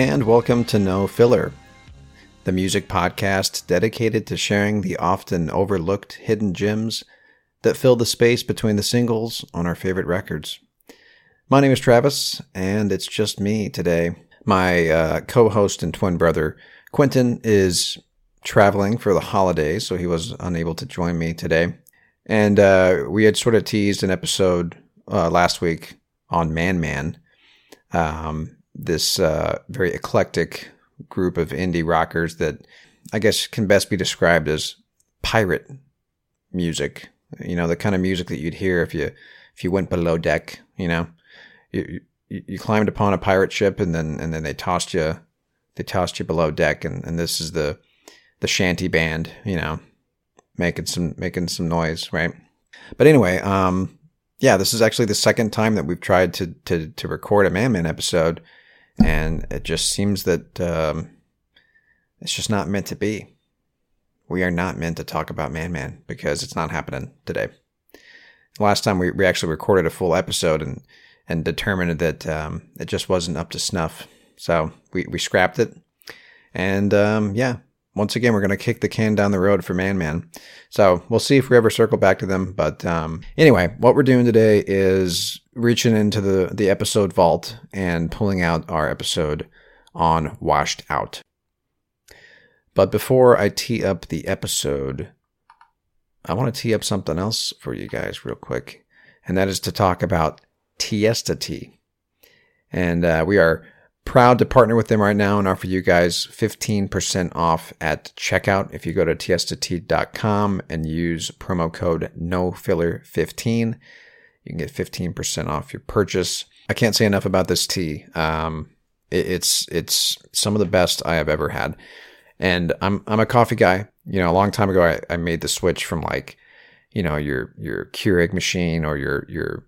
And welcome to No Filler, the music podcast dedicated to sharing the often overlooked hidden gems that fill the space between the singles on our favorite records. My name is Travis, and it's just me today. My uh, co host and twin brother, Quentin, is traveling for the holidays, so he was unable to join me today. And uh, we had sort of teased an episode uh, last week on Man Man. Um, this uh, very eclectic group of indie rockers that I guess can best be described as pirate music. You know, the kind of music that you'd hear if you if you went below deck. You know, you you, you climbed upon a pirate ship and then and then they tossed you they tossed you below deck and, and this is the the shanty band. You know, making some making some noise, right? But anyway, um, yeah, this is actually the second time that we've tried to to to record a Man Man episode and it just seems that um, it's just not meant to be. We are not meant to talk about Man Man because it's not happening today. Last time we, we actually recorded a full episode and and determined that um, it just wasn't up to snuff. So we, we scrapped it. And um, yeah, once again, we're going to kick the can down the road for Man Man. So we'll see if we ever circle back to them. But um, anyway, what we're doing today is reaching into the, the episode vault and pulling out our episode on Washed Out. But before I tee up the episode, I want to tee up something else for you guys real quick. And that is to talk about Tiesta Tea. And uh, we are proud to partner with them right now and offer you guys 15% off at checkout if you go to tiestatea.com and use promo code NOFILLER15 you can get 15% off your purchase. I can't say enough about this tea. Um, it, it's it's some of the best I have ever had. And I'm I'm a coffee guy. You know, a long time ago I, I made the switch from like, you know, your your Keurig machine or your your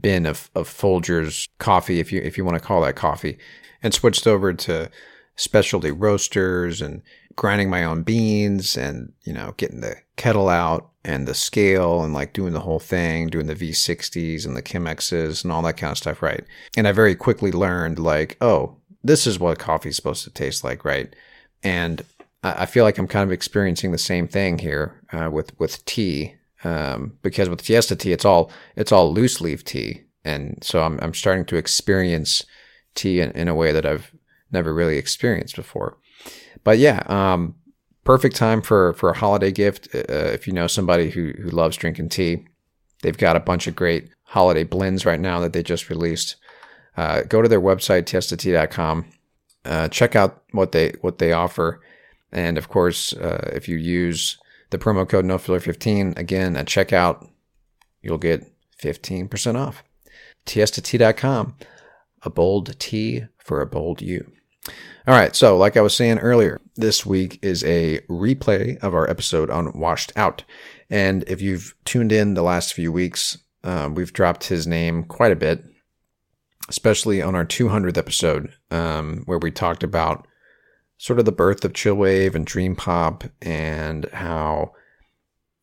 bin of, of Folgers coffee, if you if you want to call that coffee, and switched over to specialty roasters and grinding my own beans and you know getting the kettle out and the scale and like doing the whole thing, doing the V60s and the Chemexes and all that kind of stuff, right? And I very quickly learned like, oh, this is what coffee's supposed to taste like, right? And I feel like I'm kind of experiencing the same thing here uh, with with tea, um, because with Tiesta tea, it's all it's all loose leaf tea, and so I'm I'm starting to experience tea in, in a way that I've never really experienced before. But yeah, um, perfect time for for a holiday gift. Uh, if you know somebody who who loves drinking tea, they've got a bunch of great holiday blends right now that they just released. Uh, go to their website tiestatea.com. Uh, check out what they what they offer and of course, uh, if you use the promo code NoFiller15 again at checkout, you'll get 15% off. tiestatea.com, a bold T for a bold you. All right, so like I was saying earlier, this week is a replay of our episode on Washed Out. And if you've tuned in the last few weeks, uh, we've dropped his name quite a bit, especially on our 200th episode, um, where we talked about sort of the birth of chillwave and dream pop and how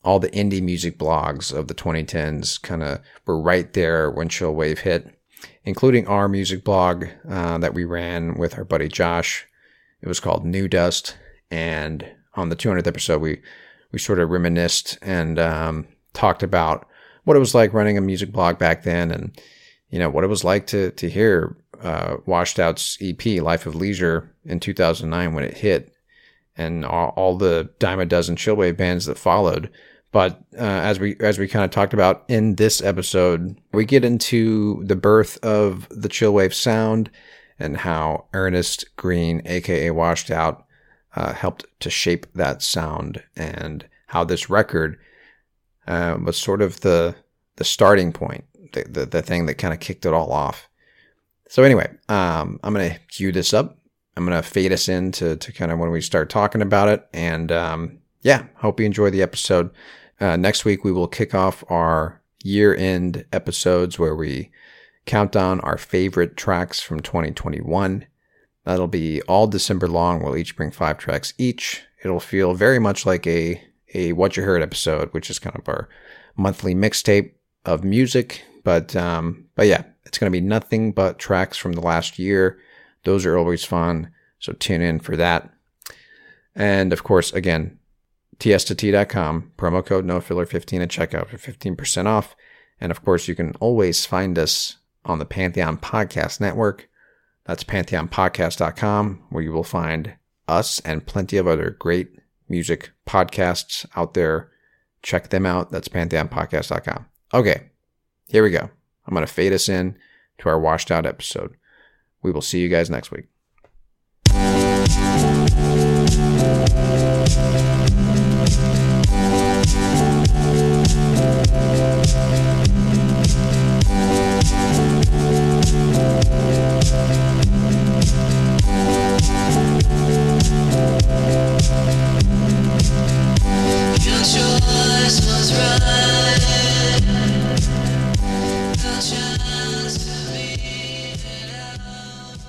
all the indie music blogs of the 2010s kind of were right there when chillwave hit, including our music blog uh, that we ran with our buddy Josh. It was called New Dust, and on the 200th episode, we we sort of reminisced and um, talked about what it was like running a music blog back then, and you know what it was like to to hear uh, Washed Out's EP, Life of Leisure, in 2009 when it hit, and all, all the dime a dozen chillwave bands that followed. But uh, as we as we kind of talked about in this episode, we get into the birth of the chillwave sound and how Ernest Green, aka Washed Out, uh, helped to shape that sound, and how this record uh, was sort of the the starting point, the the, the thing that kind of kicked it all off. So anyway, um, I'm to cue this up. I'm to fade us into to kind of when we start talking about it. And um, yeah, hope you enjoy the episode. Uh, next week, we will kick off our year end episodes where we count down our favorite tracks from 2021. That'll be all December long. We'll each bring five tracks each. It'll feel very much like a, a What You Heard episode, which is kind of our monthly mixtape of music. But, um, but yeah, it's going to be nothing but tracks from the last year. Those are always fun. So tune in for that. And of course, again, tiestatea.com, promo code nofiller15 at checkout for 15% off. And of course, you can always find us on the Pantheon Podcast Network. That's pantheonpodcast.com, where you will find us and plenty of other great music podcasts out there. Check them out. That's pantheonpodcast.com. Okay, here we go. I'm going to fade us in to our washed out episode. We will see you guys next week.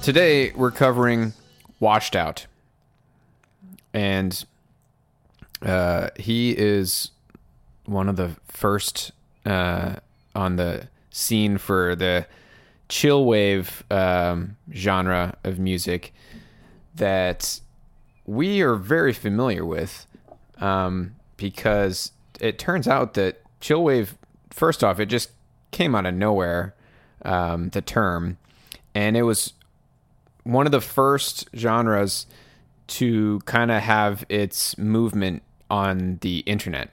Today we're covering Washed Out. And uh, he is one of the first uh, on the scene for the chill wave um, genre of music that we are very familiar with um, because it turns out that chill wave, first off, it just came out of nowhere, um, the term, and it was one of the first genres to kind of have its movement on the internet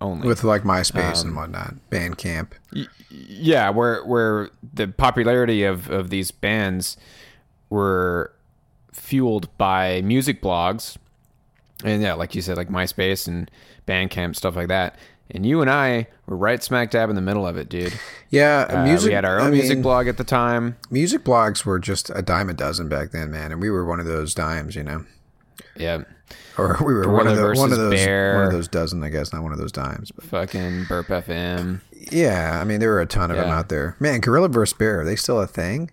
only with like MySpace um, and whatnot, Bandcamp. Y- yeah, where where the popularity of of these bands were fueled by music blogs, and yeah, like you said, like MySpace and Bandcamp stuff like that. And you and I were right smack dab in the middle of it, dude. Yeah, uh, music. We had our own I music mean, blog at the time. Music blogs were just a dime a dozen back then, man, and we were one of those dimes, you know. Yeah. Or we were one of, the, one of those Bear, one of those dozen, I guess, not one of those dimes. But. Fucking Burp FM. Yeah, I mean there were a ton of yeah. them out there. Man, Gorilla vs Bear, are they still a thing?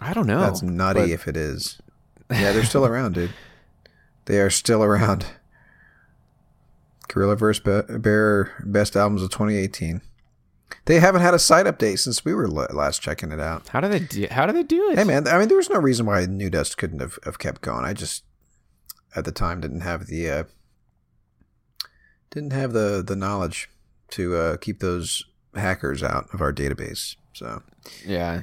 I don't know. That's nutty if it is. Yeah, they're still around, dude. They are still around. Gorilla vs. Bear best albums of 2018. They haven't had a site update since we were last checking it out. How do they do? How do they do it? Hey man, I mean, there was no reason why New Dust couldn't have, have kept going. I just at the time didn't have the uh, didn't have the the knowledge to uh, keep those hackers out of our database. So Yeah.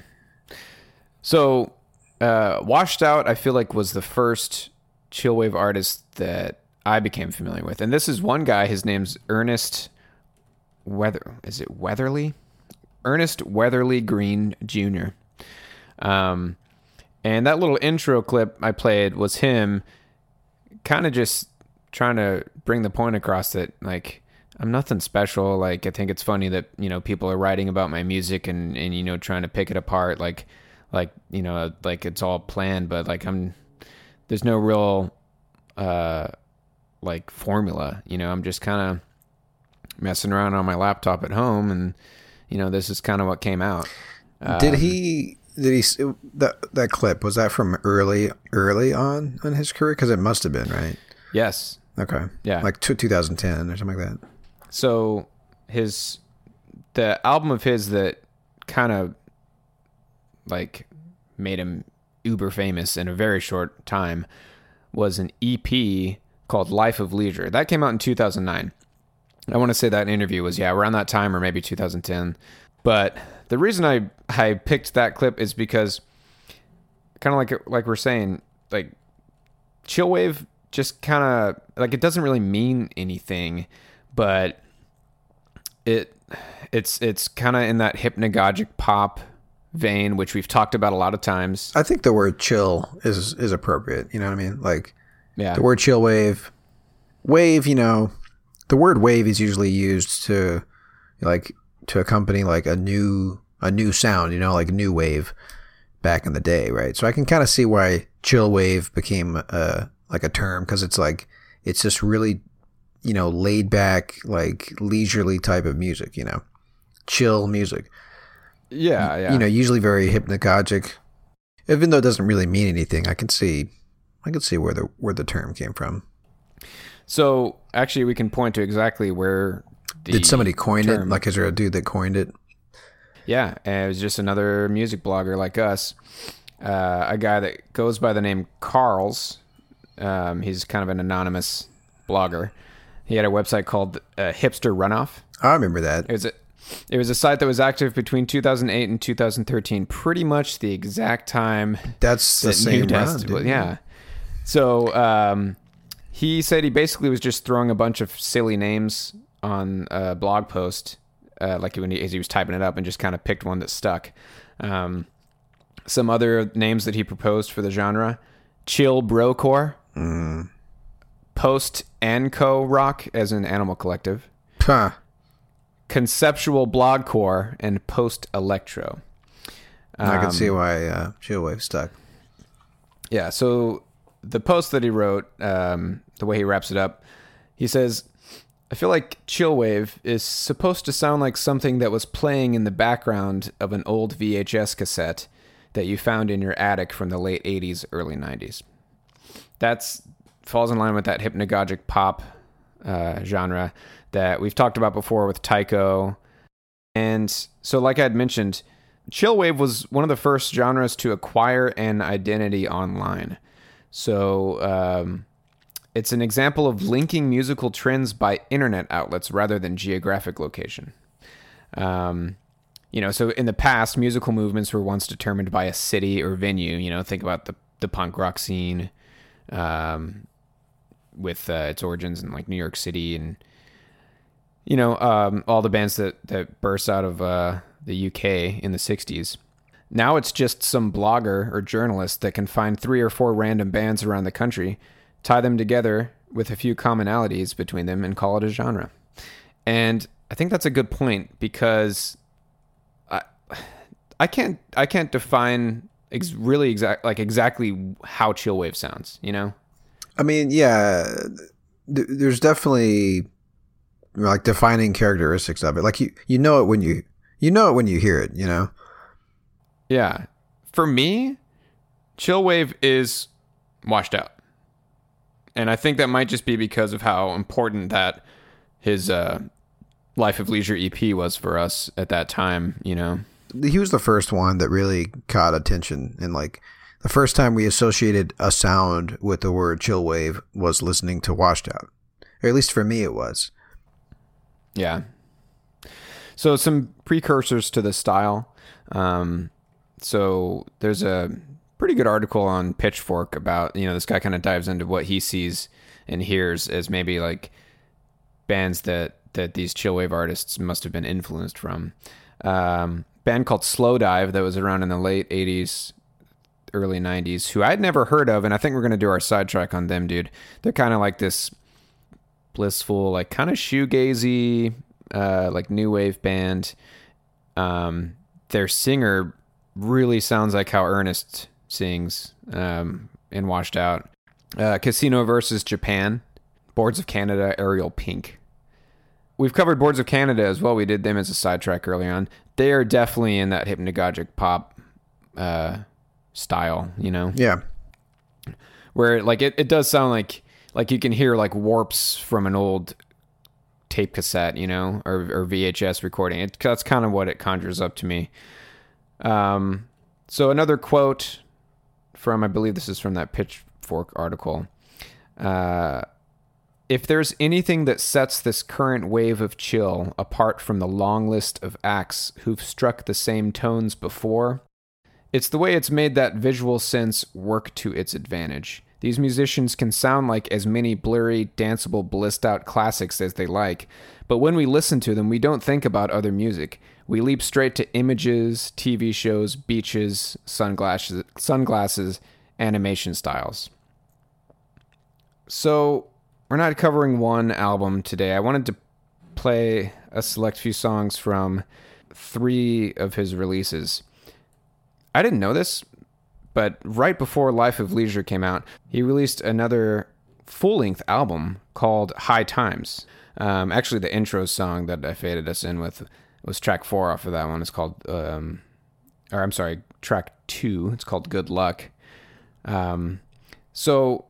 So, uh, Washed Out, I feel like was the first chillwave artist that I became familiar with, and this is one guy. His name's Ernest Weather. Is it Weatherly? Ernest Weatherly Green Jr. Um, and that little intro clip I played was him, kind of just trying to bring the point across that like I'm nothing special. Like I think it's funny that you know people are writing about my music and and you know trying to pick it apart. Like like you know like it's all planned, but like I'm there's no real uh like formula. You know I'm just kind of messing around on my laptop at home, and you know this is kind of what came out. did he? Um, did he that that clip was that from early early on in his career? Because it must have been right. Yes. Okay. Yeah. Like two, 2010 or something like that. So his the album of his that kind of like made him uber famous in a very short time was an EP called Life of Leisure. That came out in 2009. I want to say that interview was yeah around that time or maybe 2010. But the reason I I picked that clip is because kind of like like we're saying like chillwave just kind of like it doesn't really mean anything, but it it's it's kind of in that hypnagogic pop vein, which we've talked about a lot of times. I think the word chill is is appropriate. You know what I mean? Like Yeah, the word chill wave, wave. You know, the word wave is usually used to like to accompany like a new a new sound. You know, like new wave back in the day, right? So I can kind of see why chill wave became uh like a term because it's like it's just really you know laid back like leisurely type of music. You know, chill music. yeah, yeah. you know, usually very hypnagogic. Even though it doesn't really mean anything, I can see, I can see where the where the term came from. so actually, we can point to exactly where. The Did somebody coin it? Like, is there a dude that coined it? Yeah, it was just another music blogger like us, uh, a guy that goes by the name Carles. Um, he's kind of an anonymous blogger. He had a website called uh, Hipster Runoff. I remember that. It was a, it was a site that was active between 2008 and 2013, pretty much the exact time That's the that same run, Dust- dude. yeah. So um, he said he basically was just throwing a bunch of silly names on a blog post, uh, like when he, as he was typing it up, and just kind of picked one that stuck. Um, some other names that he proposed for the genre: chill brocore, Mm. post anco rock, as in Animal Collective, Huh. conceptual blogcore, and post electro. I can Um, see why uh, Chillwave stuck. Yeah. So the post that he wrote, um, the way he wraps it up, he says, I feel like Chillwave is supposed to sound like something that was playing in the background of an old VHS cassette that you found in your attic from the late 80s, early 90s. That's falls in line with that hypnagogic pop uh, genre that we've talked about before with Tycho. And so, like I had mentioned, Chillwave was one of the first genres to acquire an identity online. So, um, it's an example of linking musical trends by internet outlets rather than geographic location. Um, you know, so in the past, musical movements were once determined by a city or venue. You know, think about the the punk rock scene, um, with uh, its origins in like New York City and you know um, all the bands that that burst out of uh, the UK in the '60s. Now it's just some blogger or journalist that can find three or four random bands around the country, tie them together with a few commonalities between them, and call it a genre. And I think that's a good point because I I can't I can't define ex- really exact like exactly how chillwave sounds. You know? I mean, yeah, th- there's definitely like defining characteristics of it. Like you, you know it when you, you know it when you hear it. You know. Yeah. For me, chillwave is washed out. And I think that might just be because of how important that his uh Life of Leisure EP was for us at that time, you know. He was the first one that really caught attention and like the first time we associated a sound with the word chill wave was listening to Washed Out. Or at least for me it was. Yeah. So some precursors to the style. Um, so there's a pretty good article on Pitchfork about you know this guy kind of dives into what he sees and hears as maybe like bands that that these chillwave artists must have been influenced from. Um, band called Slowdive that was around in the late '80s, early '90s, who I'd never heard of, and I think we're gonna do our sidetrack on them, dude. They're kind of like this blissful, like kind of shoegazy, uh, like new wave band. Um, their singer really sounds like how Ernest sings um, in Washed Out. Uh, Casino versus Japan, Boards of Canada, Ariel Pink. We've covered Boards of Canada as well. We did them as a sidetrack early on. They are definitely in that hypnagogic pop uh, style, you know? Yeah. Where like it, it does sound like like you can hear like warps from an old tape cassette, you know, or, or VHS recording. It, that's kind of what it conjures up to me. Um, so another quote from I believe this is from that Pitchfork article. Uh, if there's anything that sets this current wave of chill apart from the long list of acts who've struck the same tones before, it's the way it's made that visual sense work to its advantage. These musicians can sound like as many blurry, danceable, blissed out classics as they like, but when we listen to them, we don't think about other music. We leap straight to images, TV shows, beaches, sunglasses, sunglasses, animation styles. So, we're not covering one album today. I wanted to play a select few songs from three of his releases. I didn't know this, but right before Life of Leisure came out, he released another full length album called High Times. Um, actually, the intro song that I faded us in with was track four off of that one. It's called, um, or I'm sorry, track two. It's called Good Luck. Um, so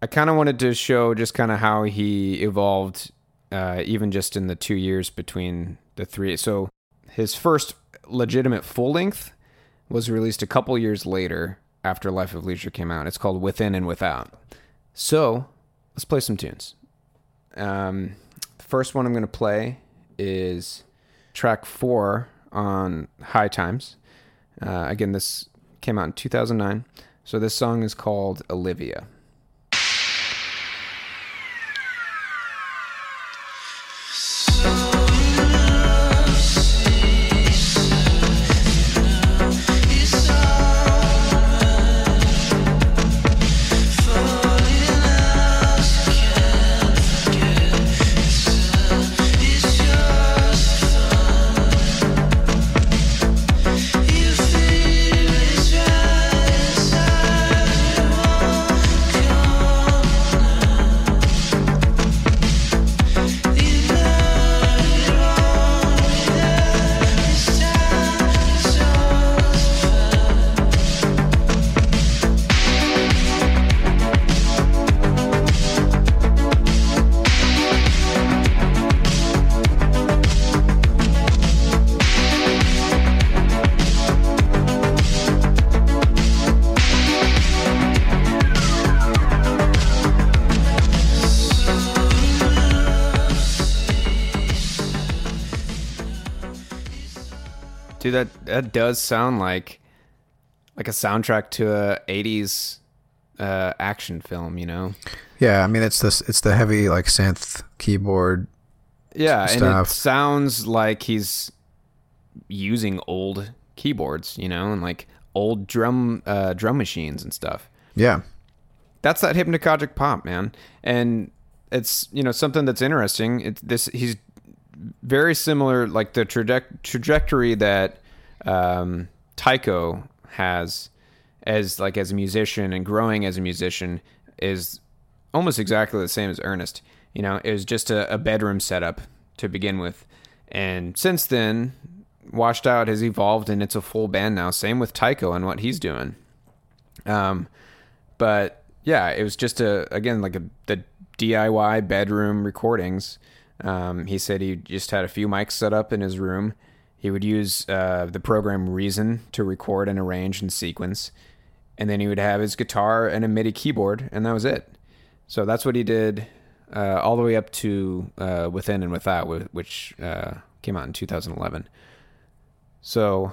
I kind of wanted to show just kind of how he evolved, uh, even just in the two years between the three. So his first legitimate full length was released a couple years later after Life of Leisure came out. It's called Within and Without. So let's play some tunes. Um, the first one I'm going to play is track four on High Times. Uh, again, this came out in 2009. So this song is called Olivia. That does sound like like a soundtrack to a '80s uh, action film. You know? Yeah, I mean it's this it's the heavy like synth keyboard. Yeah, and it sounds like he's using old keyboards, you know, and like old drum uh, drum machines and stuff. Yeah. That's that hypnagogic pop, man. And it's you know something that's interesting. It's this he's very similar, like the traje- trajectory that um, Tycho has as like as a musician and growing as a musician is almost exactly the same as Ernest. You know, it was just a, a bedroom setup to begin with, and since then, Washed Out has evolved and it's a full band now. Same with Tycho and what he's doing. Um, but yeah, it was just a again like a the DIY bedroom recordings Um, he said he just had a few mics set up in his room. He would use uh, the program Reason to record and arrange and sequence, and then he would have his guitar and a MIDI keyboard, and that was it. So that's what he did uh, all the way up to uh, Within and Without, which uh, came out in 2011. So,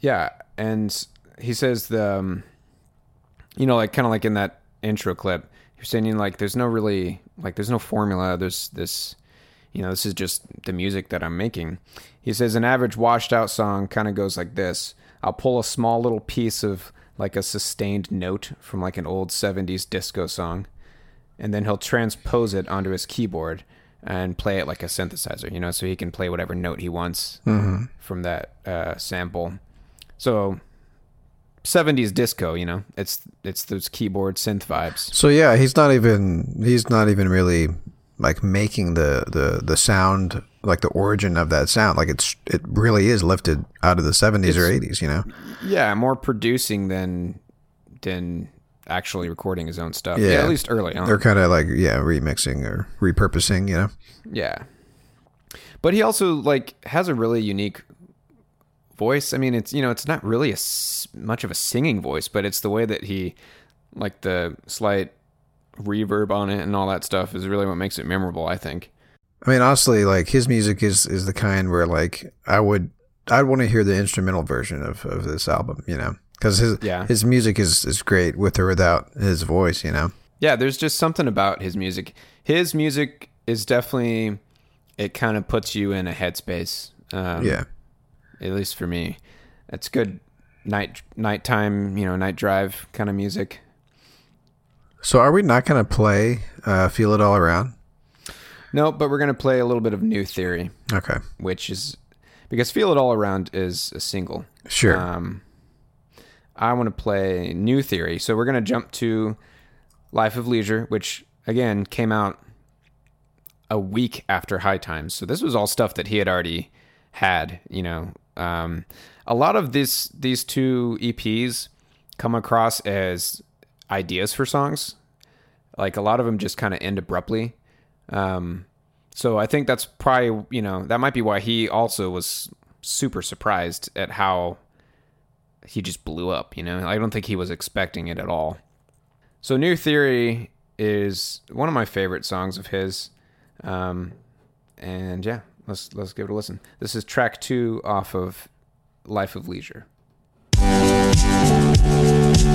yeah, and he says the, um, you know, like kind of like in that intro clip, you're saying like there's no really like there's no formula. There's this, you know, this is just the music that I'm making. He says an average washed out song kind of goes like this. I'll pull a small little piece of like a sustained note from like an old 70s disco song and then he'll transpose it onto his keyboard and play it like a synthesizer, you know, so he can play whatever note he wants from that uh, sample. So 70s disco, you know, it's it's those keyboard synth vibes. So yeah, he's not even he's not even really like making the the the sound like the origin of that sound like it's it really is lifted out of the 70s or 80s, you know. Yeah, more producing than than actually recording his own stuff. Yeah. Yeah, at least early on. They're kind of like yeah, remixing or repurposing, you know. Yeah. But he also like has a really unique voice. I mean, it's you know, it's not really a much of a singing voice, but it's the way that he like the slight reverb on it and all that stuff is really what makes it memorable, I think. I mean, honestly, like his music is is the kind where like I would I'd want to hear the instrumental version of, of this album, you know, because his Yeah. his music is is great with or without his voice, you know. Yeah, there's just something about his music. His music is definitely it kind of puts you in a headspace. Um, yeah, at least for me. It's good night nighttime, you know, night drive kind of music. So are we not going to play uh, "Feel It All Around"? No, but we're gonna play a little bit of New Theory, Okay, which is because Feel It All Around is a single. sure. Um, I want to play New Theory, so we're gonna jump to Life of Leisure, which again came out a week after High Times. So this was all stuff that he had already had. You know, um, a lot of this these two EPs come across as ideas for songs. Like a lot of them just kind of end abruptly. Um, so I think that's probably you know that might be why he also was super surprised at how he just blew up. You know, I don't think he was expecting it at all. So New Theory is one of my favorite songs of his, um, and yeah, let's let's give it a listen. This is track two off of Life of Leisure.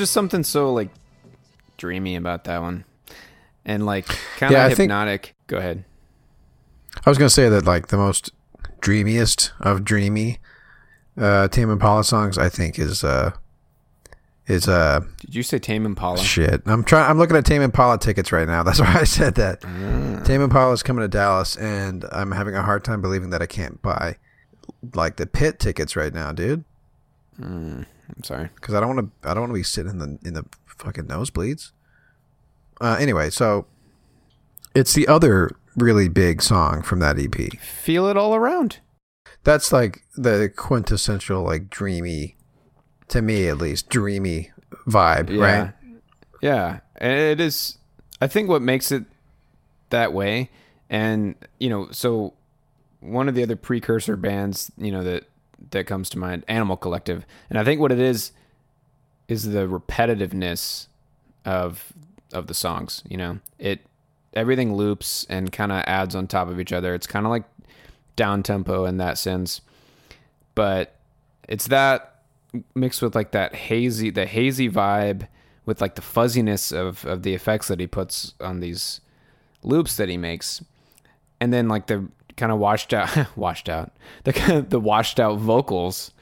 just something so like dreamy about that one, and like kind of Yeah, I think- hypnotic. Go ahead. I was to say that like the most dreamiest of dreamy uh, Tame Impala songs, I think, is uh, is uh, Did you say Tame Impala? shit. I'm trying. I'm looking at Tame Impala tickets right now. That's why I said that. Ah. Tame Impala is coming to Dallas, and I'm having a hard time believing that I can't buy like the pit tickets right now, dude. I'm sorry. Because I don't want to. I don't want to be sitting in the in the fucking nosebleeds. Uh, anyway, so it's the other really big song from that EP. Feel it all around. That's like the quintessential, like dreamy, to me at least, dreamy vibe, Yeah. right? Yeah. And it is I think what makes it that way and you know, so one of the other precursor bands, you know, that that comes to mind. Animal Collective, and I think what it is is the repetitiveness of of the songs. You know, it everything loops and kind of adds on top of each other. It's kind of like down tempo in that sense, but it's that mixed with like that hazy, the hazy vibe with like the fuzziness of of the effects that he puts on these loops that he makes, and then like the kind of washed out, washed out, the the washed out vocals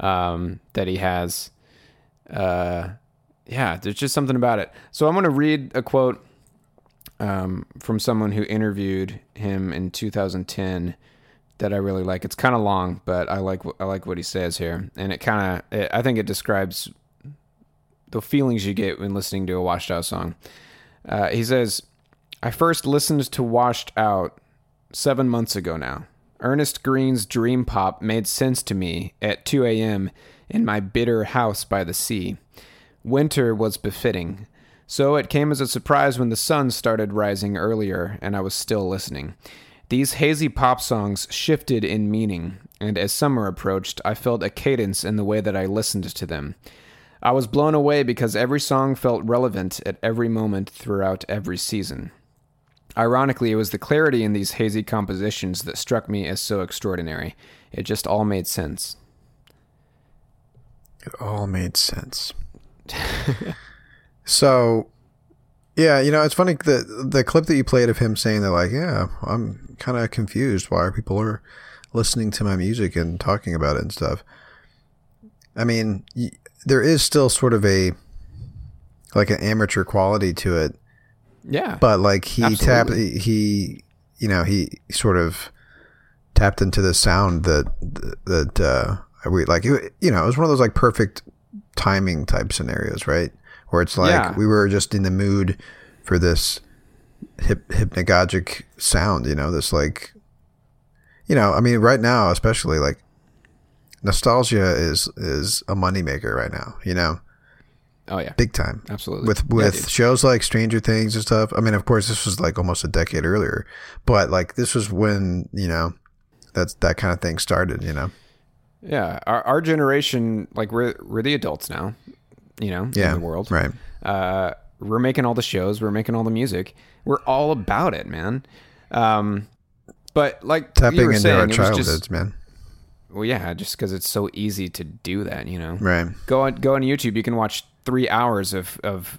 um, that he has. Uh, yeah, there's just something about it. So I'm gonna read a quote um, from someone who interviewed him in 2010 that I really like. It's kind of long, but I like I like what he says here, and it kind of I think it describes the feelings you get when listening to a Washed Out song. Uh, he says, "I first listened to Washed Out seven months ago now. Ernest Green's dream pop made sense to me at 2 a.m. in my bitter house by the sea. Winter was befitting." So it came as a surprise when the sun started rising earlier and I was still listening. These hazy pop songs shifted in meaning, and as summer approached, I felt a cadence in the way that I listened to them. I was blown away because every song felt relevant at every moment throughout every season. Ironically, it was the clarity in these hazy compositions that struck me as so extraordinary. It just all made sense. It all made sense. so, yeah, you know, it's funny the the clip that you played of him saying that, like, yeah, I'm kind of confused why people are listening to my music and talking about it and stuff. I mean, there is still sort of a like an amateur quality to it, Yeah. but like he tapped, Absolutely. he, you know, he sort of tapped into the sound that that uh we like. You know, it was one of those like perfect timing type scenarios, right? Where it's like Yeah. we were just in the mood for this hip, hypnagogic sound, you know, this like, you know, I mean, right now, especially like nostalgia is is a moneymaker right now, you know, oh yeah. big time. Absolutely. With with dude. shows like Stranger Things and stuff. I mean, of course, this was like almost a decade earlier, but like this was when you know that's that kind of thing started. You know, Yeah, our our generation, like we're we're the adults now, you know, yeah, in the world. right? Uh, we're making all the shows, we're making all the music, we're all about it, man. Um, but like you Tapping were into saying, our childhoods, just man. well, yeah, just because it's so easy to do that, you know. Right. Go on go on YouTube, you can watch three hours of of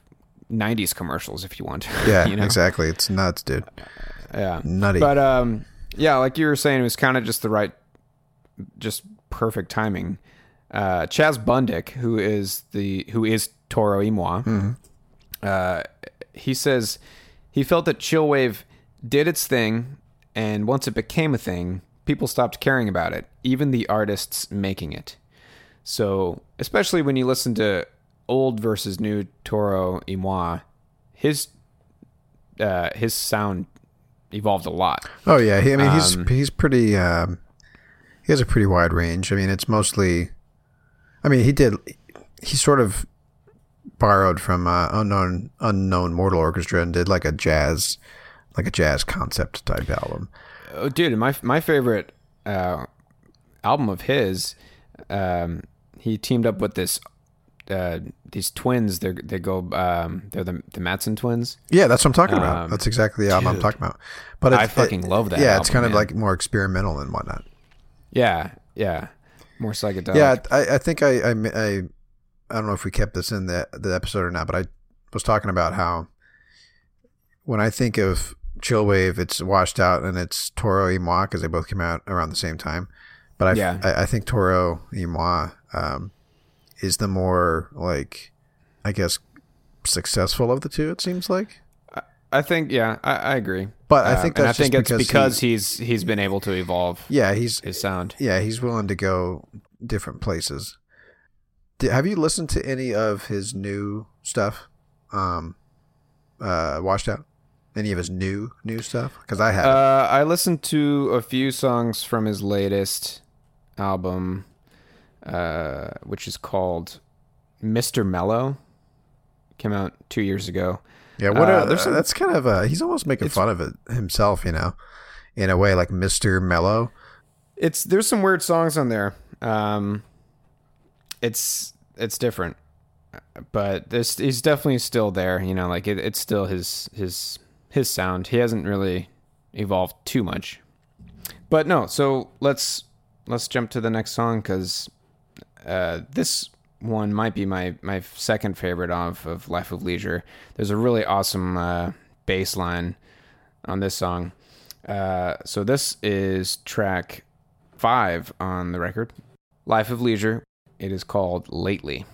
'90s commercials if you want. Yeah, you know? exactly. It's nuts, dude. Yeah, Nutty. But um, yeah, like you were saying, it was kind of just the right, just perfect timing. Uh, Chaz Bundick, who is the who is Toro y Moi, Mm-hmm. uh, he says he felt that Chillwave did its thing, and once it became a thing, people stopped caring about it, even the artists making it. So, especially when you listen to old versus new Toro y Moi, his uh, his sound evolved a lot. Oh yeah, he, I mean he's Um, he's pretty. Um, he has a pretty wide range. I mean, it's mostly. I mean, he did. He sort of borrowed from uh, unknown unknown Mortal Orchestra and did like a jazz, like a jazz concept type album. Oh, dude, my my favorite uh, album of his, um, he teamed up with this uh, these twins. They they go um, they're the the Mattson twins. Yeah, that's what I'm talking about. Um, That's exactly the album I'm talking about. But I it's, fucking love that Yeah, it's album, kind of like more experimental and whatnot. Yeah, yeah, more psychedelic. Yeah, I, I think I, I I I don't know if we kept this in the the episode or not, but I was talking about how when I think of Chillwave, it's washed out and it's Toro y Moi because they both came out around the same time. But I Yeah. I, I think Toro y Moi um, is the more like I guess successful of the two. It seems like. I think yeah, I, I agree. But I Um, think I think just it's because because he- he's he's been able to evolve Yeah, he's his sound. yeah he's willing to go different places. Did, have you listened to any of his new stuff? Um, uh, washed out. Any of his new new stuff? Because I haven't. Uh, I listened to a few songs from his latest album, uh, which is called Mr. Mellow. Came out two years ago. yeah, what? uh, a, there's some- that's kind of a. He's almost making fun of it himself, you know, in a way, like Mister Mellow. It's there's some weird songs on there. Um, it's it's different, but this he's definitely still there. You know, like it, it's still his his his sound. He hasn't really evolved too much. But no, so let's let's jump to the next song because uh, this one might be my my second favorite off of Life of Leisure. There's a really awesome uh, bass line on this song. Uh, so this is track five on the record, Life of Leisure. It is called Lately.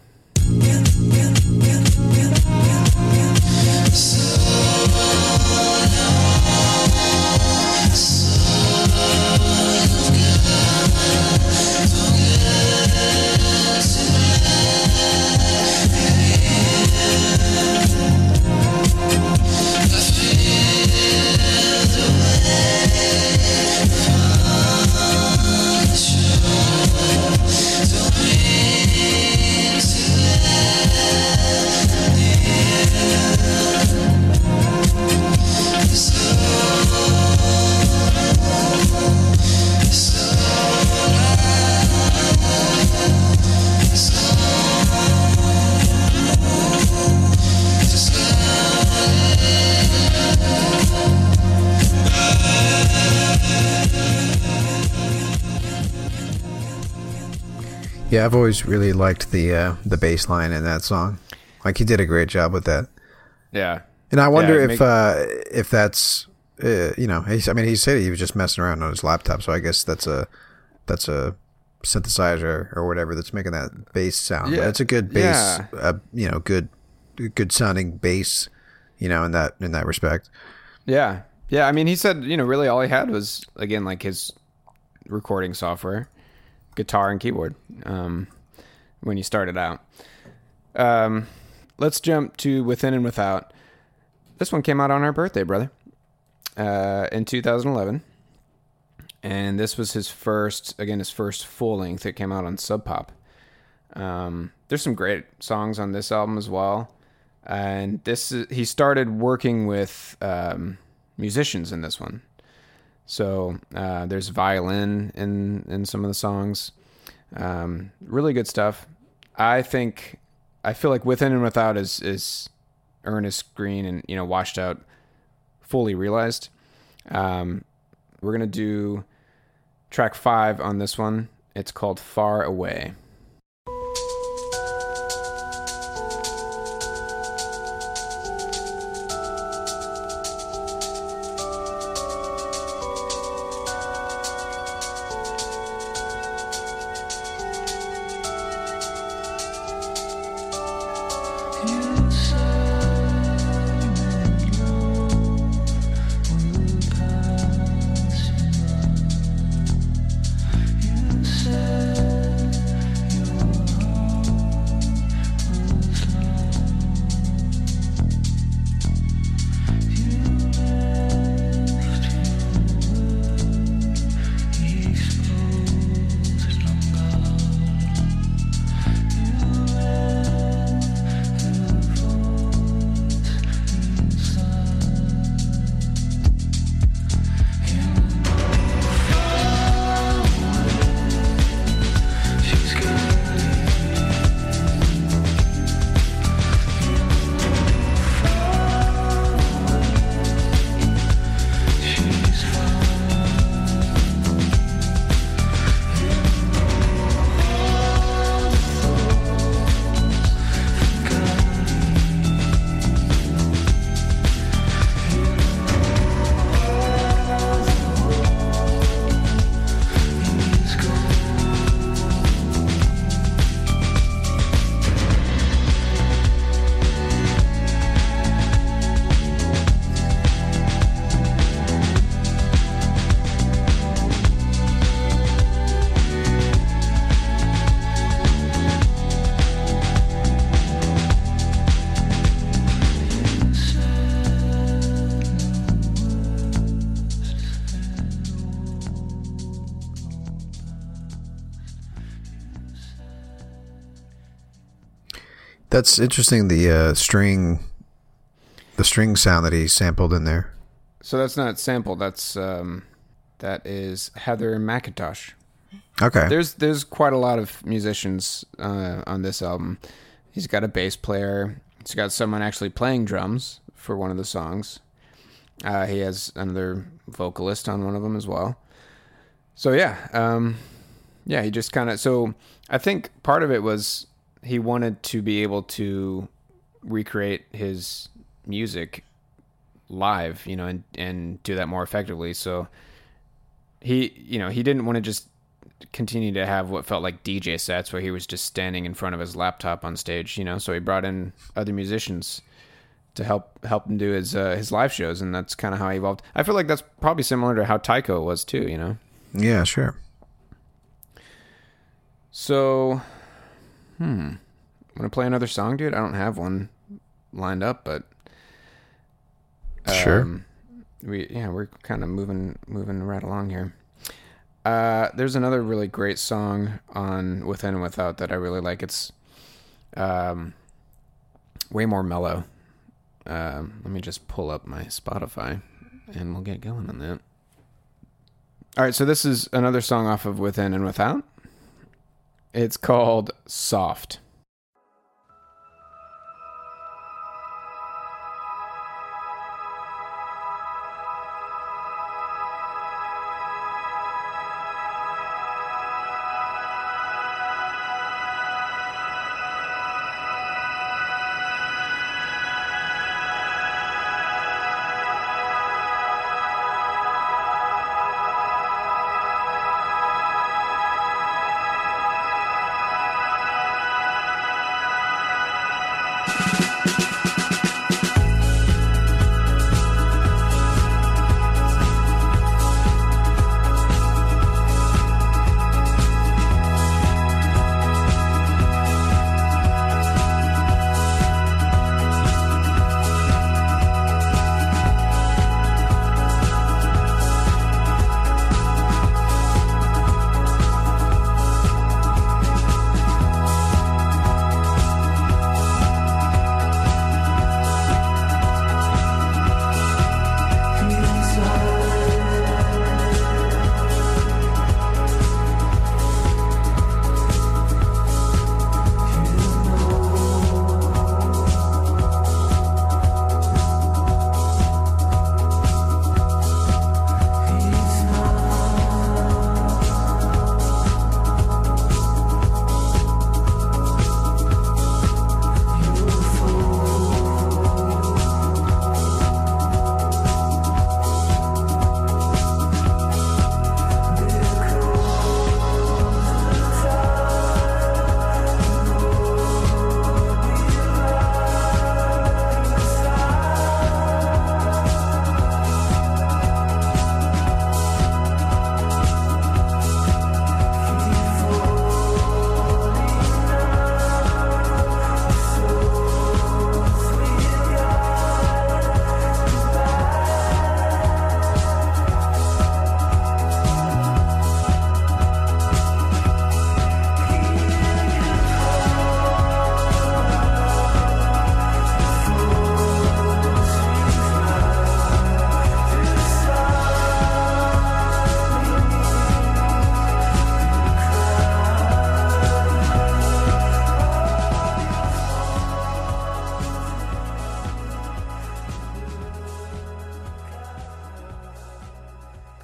Yeah, I've always really liked the uh, the bass line in that song. Like he did a great job with that. Yeah. And I wonder Yeah, if make- uh, if that's uh, you know he's, I mean he said he was just messing around on his laptop, so I guess that's a that's a synthesizer or whatever that's making that bass sound. But Yeah. it's a good bass, Yeah. uh, you know, good good sounding bass, you know, in that in that respect. Yeah. Yeah. I mean, he said, you know, really all he had was, again, like his recording software, guitar, and keyboard um, when you started out. Um, let's jump to Within and Without. This one came out on our birthday, brother, uh, in 2011. And this was his first, again, his first full length. It came out on Sub Pop. Um, there's some great songs on this album as well. And this is, he started working with um, musicians in this one. So uh, there's violin in in some of the songs. Um, really good stuff. I think I feel like Within and Without is is Ernest Greene and you know washed out, fully realized. Um, we're gonna do track five on this one. It's called Far Away. That's interesting. The uh, string, the string sound that he sampled in there. So that's not sampled. That's um, that is Heather McIntosh. Okay. There's there's quite a lot of musicians uh, on this album. He's got a bass player. He's got someone actually playing drums for one of the songs. Uh, he has another vocalist on one of them as well. So yeah, um, yeah, he just kind of. So I think part of it was he wanted to be able to recreate his music live, you know, and and do that more effectively. So he, you know, he didn't want to just continue to have what felt like DJ sets where he was just standing in front of his laptop on stage, you know. So he brought in other musicians to help help him do his uh, his live shows, and that's kind of how he evolved. I feel like that's probably similar to how Tycho was too, you know. yeah, sure. So, hmm, want to play another song, dude? I don't have one lined up, but Sure. um, we yeah, we're kind of moving moving right along here. Uh, there's another really great song on Within and Without that I really like. It's um, way more mellow. Um, let me just pull up my Spotify and we'll get going on that. All right, so this is another song off of Within and Without. It's called Soft.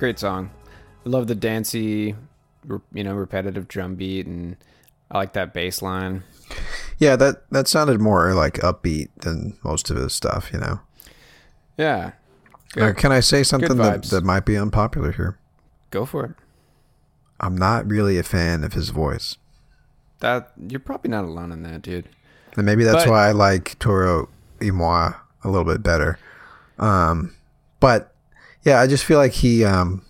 Great song. I love the dancey, you know, repetitive drum beat, and I like that bass line. Yeah, that that sounded more like upbeat than most of his stuff. You know. Yeah, Uh, can I say something that, that might be unpopular here? go for it. I'm not really a fan of his voice, That you're probably not alone in that, dude. and maybe that's But- why I like Toro y Moi a little bit better. Um, but yeah, I just feel like he. Um,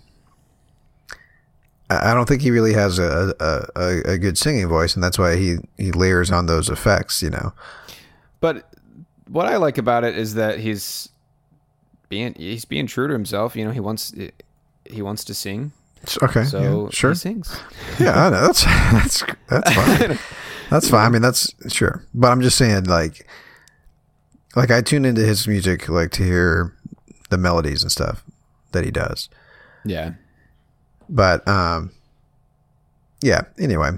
I don't think he really has a, a, a, a good singing voice, and that's why he, he layers on those effects. You know. But what I like about it is that he's being he's being true to himself. You know, he wants he wants to sing, Okay. so yeah, sure. he sings. Yeah, I know. That's that's that's fine. that's fine. I mean, that's sure. But I'm just saying, like, like I tune into his music, like to hear the melodies and stuff that he does. Yeah, But um, yeah. Anyway,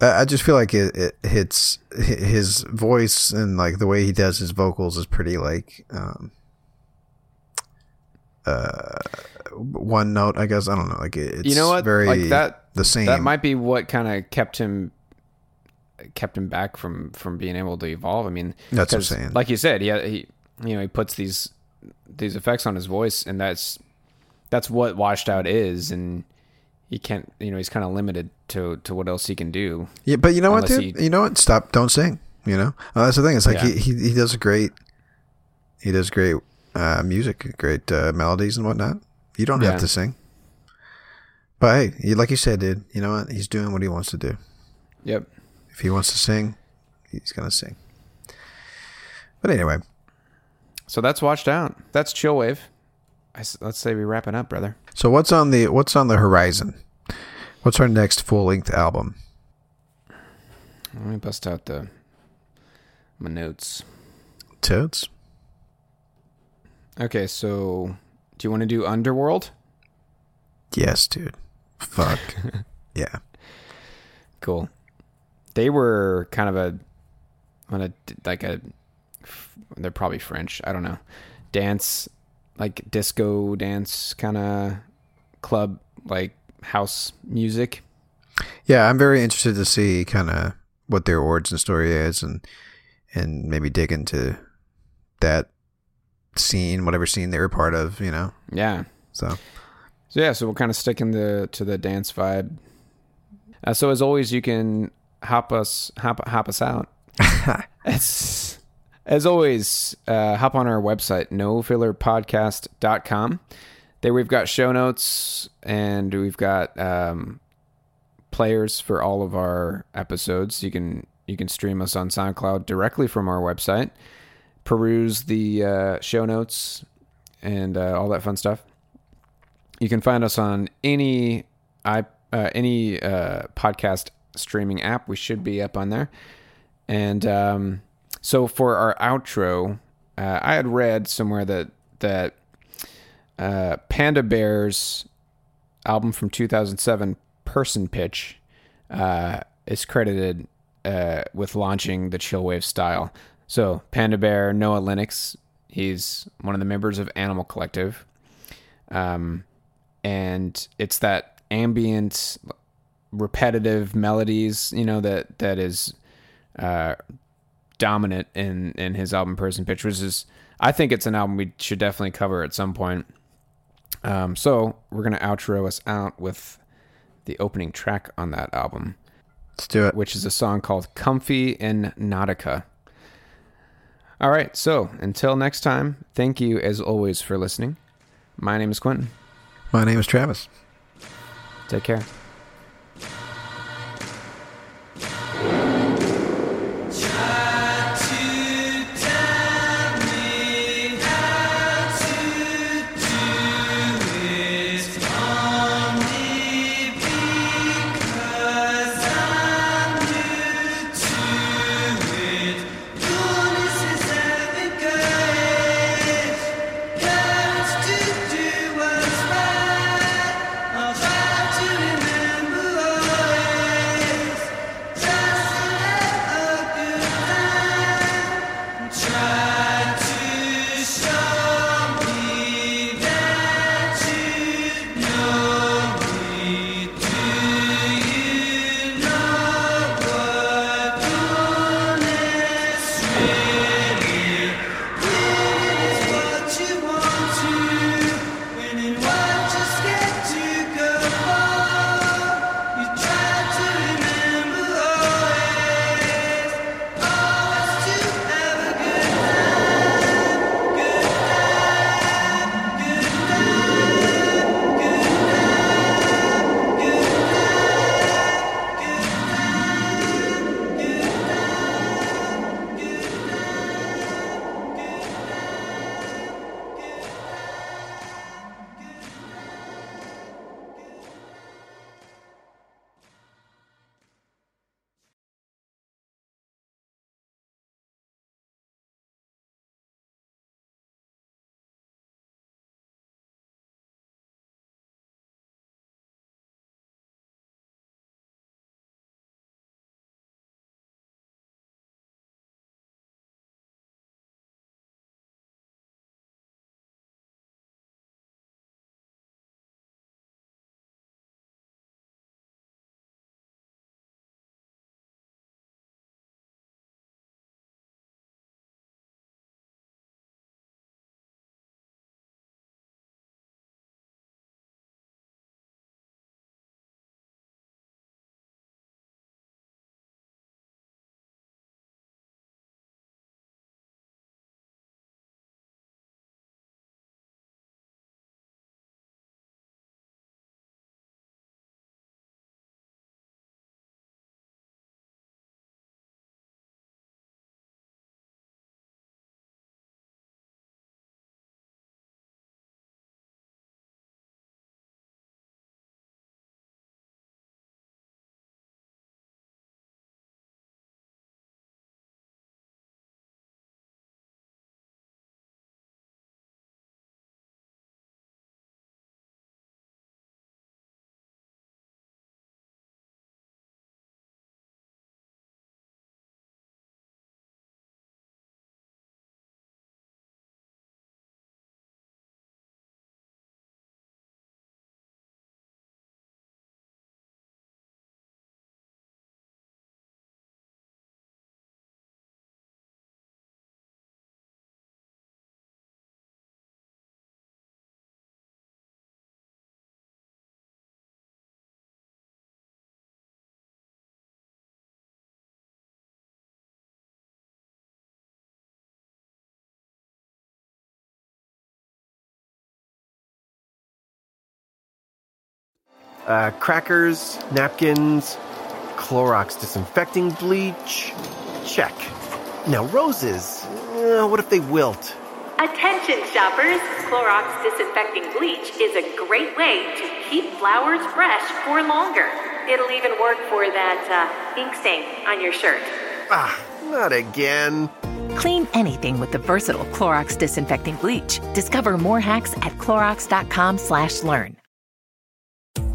I I just feel like it, it hits his voice and like the way he does his vocals is pretty like um uh one note. I guess I don't know. Like it's you know what? Very like that. the same. That might be what kind of kept him kept him back from from being able to evolve. I mean, That's what I'm saying. Like you said, he he you know he puts these these effects on his voice, and that's that's what washed out is, and he can't. You know, he's kind of limited to to what else he can do. Yeah, but you know what, dude? he- You know what? Stop! Don't sing. You know, uh, that's the thing. It's like Yeah. he, he he does great. He does great uh, music, great uh, melodies and whatnot. You don't Yeah. have to sing. But hey, like you said, dude. You know what? He's doing what he wants to do. Yep. If he wants to sing, he's gonna sing. But anyway, So that's washed out. That's chill wave. I let's say we wrap it up, brother. so what's on the what's on the horizon? What's our next full length album? Let me bust out the my notes. Toads. Okay, so do you want to do Underworld? Yes, dude. Fuck. yeah. Cool. They were kind of a, on a like a, they're probably French. I don't know, dance, like disco dance kind of club, like house music. Yeah, I'm very interested to see kind of what their origin story is, and and maybe dig into that scene, whatever scene they were part of. You know, Yeah. so So yeah, so we're kind of sticking the to the dance vibe. Uh, so as always, you can hop us hop hop us out. as, as always, uh, hop on our website nofillerpodcast.com. There we've got show notes and we've got um, players for all of our episodes. You can you can stream us on SoundCloud directly from our website. Peruse the uh, show notes and uh, all that fun stuff. You can find us on any i uh, any uh, podcast streaming app. We should be up on there. And um, so for our outro, uh, I had read somewhere that that uh, Panda Bear's album from 2007, Person Pitch, uh, is credited uh, with launching the chillwave style. So Panda Bear, Noah Lennox, he's one of the members of Animal Collective. Um, and it's that ambient, repetitive melodies, you know, that that is uh, dominant in in his album Person Pitch, which is I think it's an album we should definitely cover at some point. Um, so we're gonna outro us out with the opening track on that album, let's do it. which is a song called "Comfy in Nautica." All right, so until next time, thank you as always for listening. My name is Quentin. My name is Travis. Take care. Uh, crackers, napkins, Clorox disinfecting bleach. Check. Now, roses. Uh, what if they wilt? Attention shoppers! Clorox disinfecting bleach is a great way to keep flowers fresh for longer. It'll even work for that uh, ink stain on your shirt. Ah, not again. Clean anything with the versatile Clorox disinfecting bleach. Discover more hacks at clorox.com/learn.